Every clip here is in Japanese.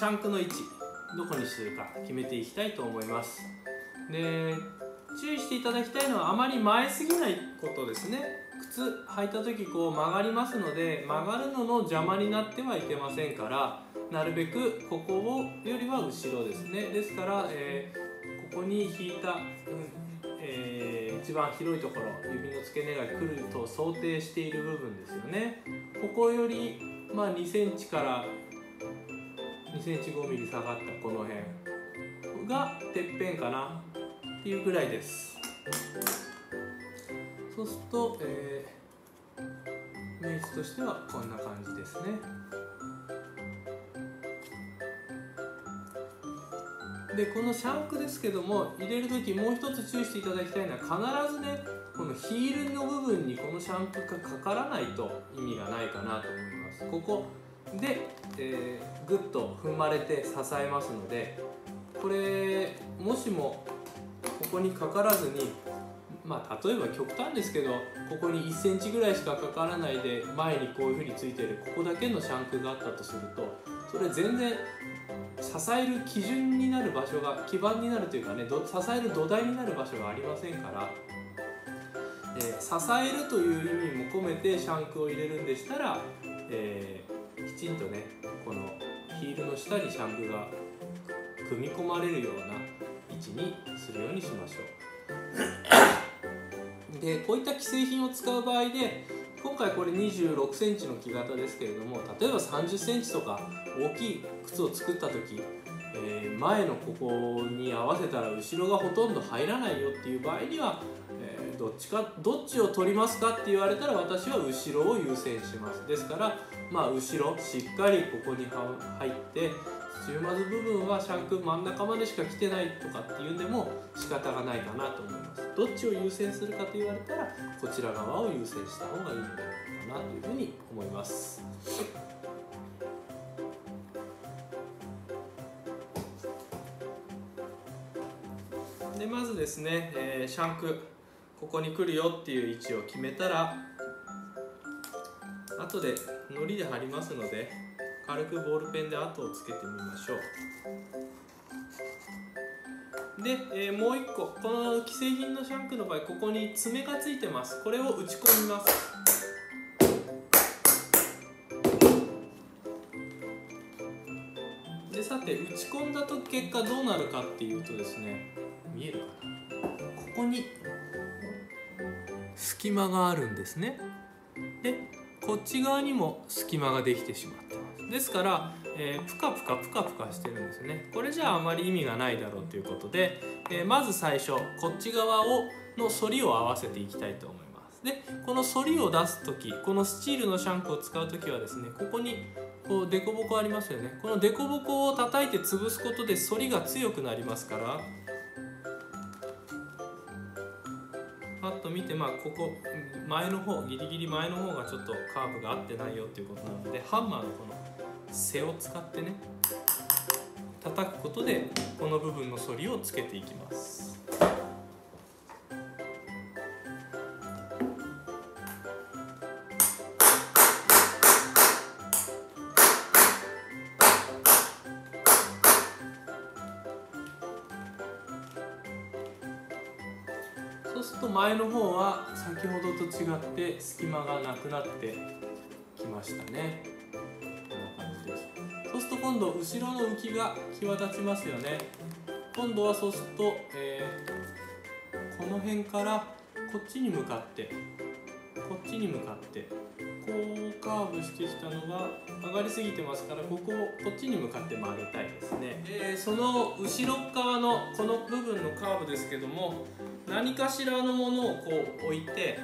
シャンクの位置どこにするか決めていきたいと思います。で注意していただきたいのはあまり前すぎないことですね。靴履いた時こう曲がりますので曲がるのの邪魔になってはいけませんからなるべくここをよりは後ろですね。ですから、えー、ここに引いた、うんえー、一番広いところ指の付け根が来ると想定している部分ですよね。ここより、まあ、2センチから2センチ5ミリ下がったこの辺がてっぺんかな。っていうぐらいです。そうすると、えー、メイとしてはこんな感じですね。でこのシャンクですけども入れる時もう一つ注意していただきたいのは必ずねこのヒールの部分にこのシャンクがかからないと意味がないかなと思います。ここで、えー、グッと踏まれて支えますのでこれもしもここにかからずにまあ例えば極端ですけどここに1センチぐらいしかかからないで前にこういうふうについてるここだけのシャンクがあったとするとそれ全然支える基準になる場所が基盤になるというかね支える土台になる場所がありませんから、えー、支えるという意味も込めてシャンクを入れるんでしたら、えー、きちんとねこのヒールの下にシャンクが組み込まれるような位置にするようにしましょう。でこういった既製品を使う場合で今回これ2 6センチの木型ですけれども例えば3 0センチとか大きい靴を作った時、えー、前のここに合わせたら後ろがほとんど入らないよっていう場合には、えー、どっちかどっちを取りますかって言われたら私は後ろを優先します。ですからまあ後ろしっかりここに入ってチューマズ部分はシャンク真ん中までしか来てないとかっていうんでも仕方がないかなと思います。どっちを優先するかと言われたらこちら側を優先した方がいいのではないかなというふうに思います。でまずですね、えー、シャンクここに来るよっていう位置を決めたら後でのりで貼りますので軽くボールペンで跡をつけてみましょう。で、えー、もう一個この既製品のシャンクの場合ここに爪がついてます。これを打ち込みます。でさて打ち込んだと結果どうなるかっていうとですね見えるかな？ここに隙間があるんですね。でこっち側にも隙間ができてしまってます。ですから、えー、プカプカプカプカしてるんですね。これじゃああまり意味がないだろうということで、えー、まず最初こっち側をの反りを合わせていきたいと思います。でこの反りを出す時このスチールのシャンクを使う時はですねここにこう凸凹ありますよね。この凸凹を叩いて潰すことで反りが強くなりますから見てまあここ前の方ギリギリ前の方がちょっとカーブが合ってないよっていうことなのでハンマーのこの背を使ってね叩くことでこの部分の反りをつけていきます。そうすると前の方は先ほどと違って隙間がなくなってきましたね。こんな感じです。そうすると今度後ろの浮きが際立ちますよね。今度はそうすると、えー、この辺からこっちに向かってこっちに向かってこうカーブしてきたのが曲がりすぎてますからここをこっちに向かって曲げたいですね、えー、その後ろ側のこの部分のカーブですけども何かしらのものをこう置いて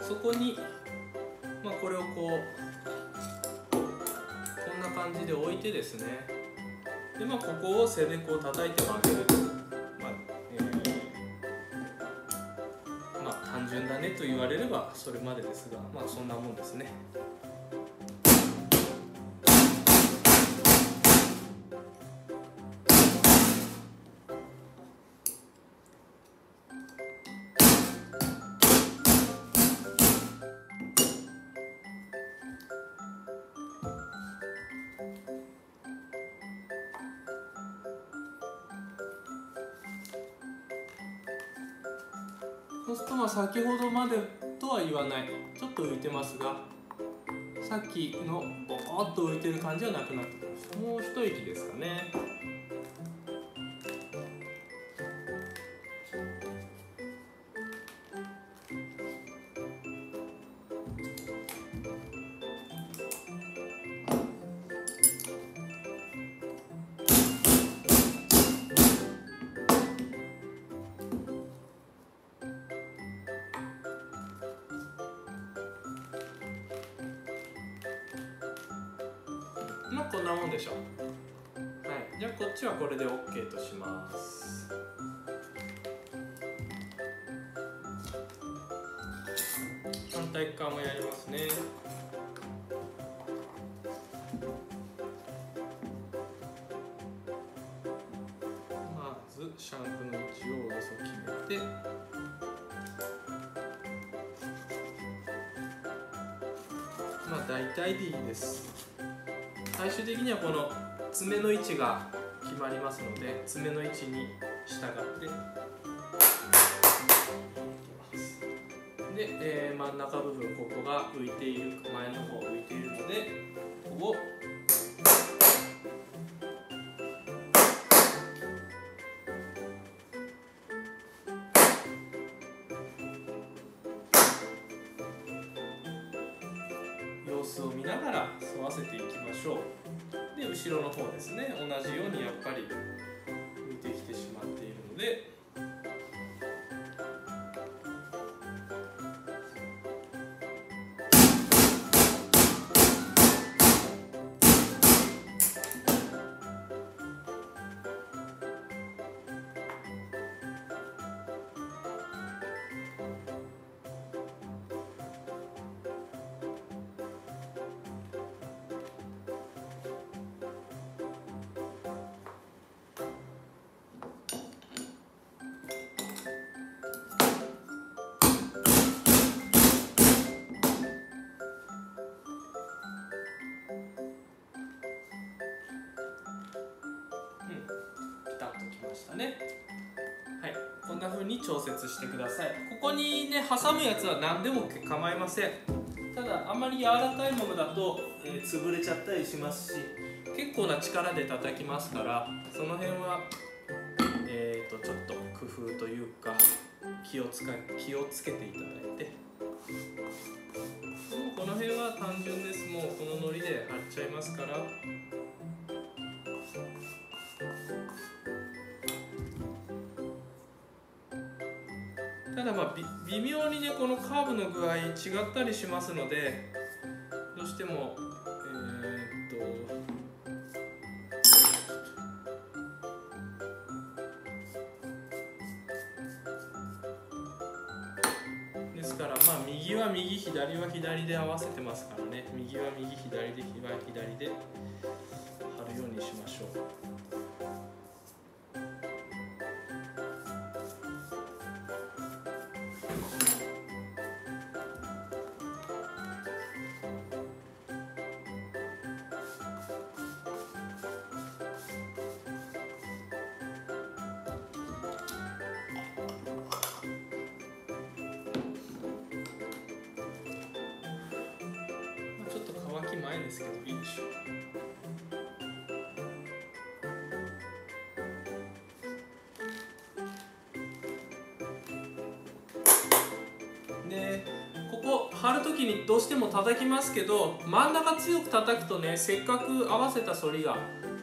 そこに、まあ、これをこうこんな感じで置いてですね。でまあここを背でこう叩いて曲げる順、だねと言われればそれまでですがまあそんなもんですね。そうするとまあ先ほどまでとは言わないちょっと浮いてますがさっきのボーっと浮いてる感じはなくなってきます。もう一息ですかね。まあこんなもんでしょ。うはい。じゃあこっちはこれで OK とします。反対側もやりますね。まずシャンクの位置をおよそ決めて。まあ大体でいいです最終的にはこの爪の位置が決まりますので爪の位置に従って。で、えー真ん中部分ここが浮いている前の方浮いているのでここ。を様子を見ながら沿わせていきましょう。で後ろの方ですね。同じようにやっぱりましたね。はい。こんな風に調節してください。ここにね挟むやつは何でも構いません。ただあんまり柔らかいものだと、えー潰れちゃったりしますし結構な力で叩きますからその辺はえー、とちょっと工夫というか気をつか気をつけていただいて。この辺は単純です。もうこのノリで貼っちゃいますから。ただまあ微妙にねこのカーブの具合違ったりしますのでどうしてもえーっとですからまあ右は右左は左で合わせてますからね。右は右左で左左で貼るようにしましょう。まあちょっと乾き前ですけどいいでしょうでここ貼る時にどうしても叩きますけど真ん中強く叩くとねせっかく合わせた反りが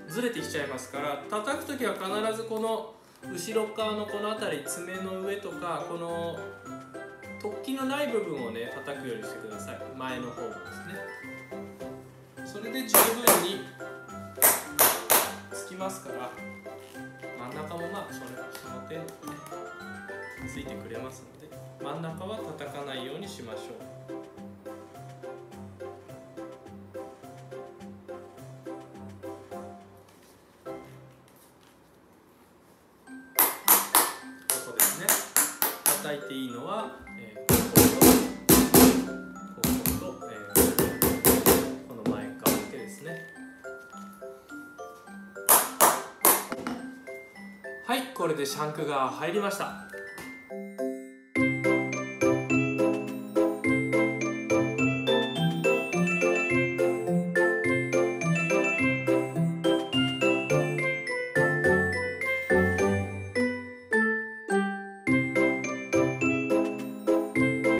ずれてきちゃいますから叩く時は必ずこの後ろ側のこの辺り爪の上とかこの突起のない部分をね叩くようにしてください。前の方もですね。それで十分につきますから真ん中もまあそれその程度ねついてくれますので真ん中は叩かないようにしましょう。叩いていいのは、これでシャンクが入りました。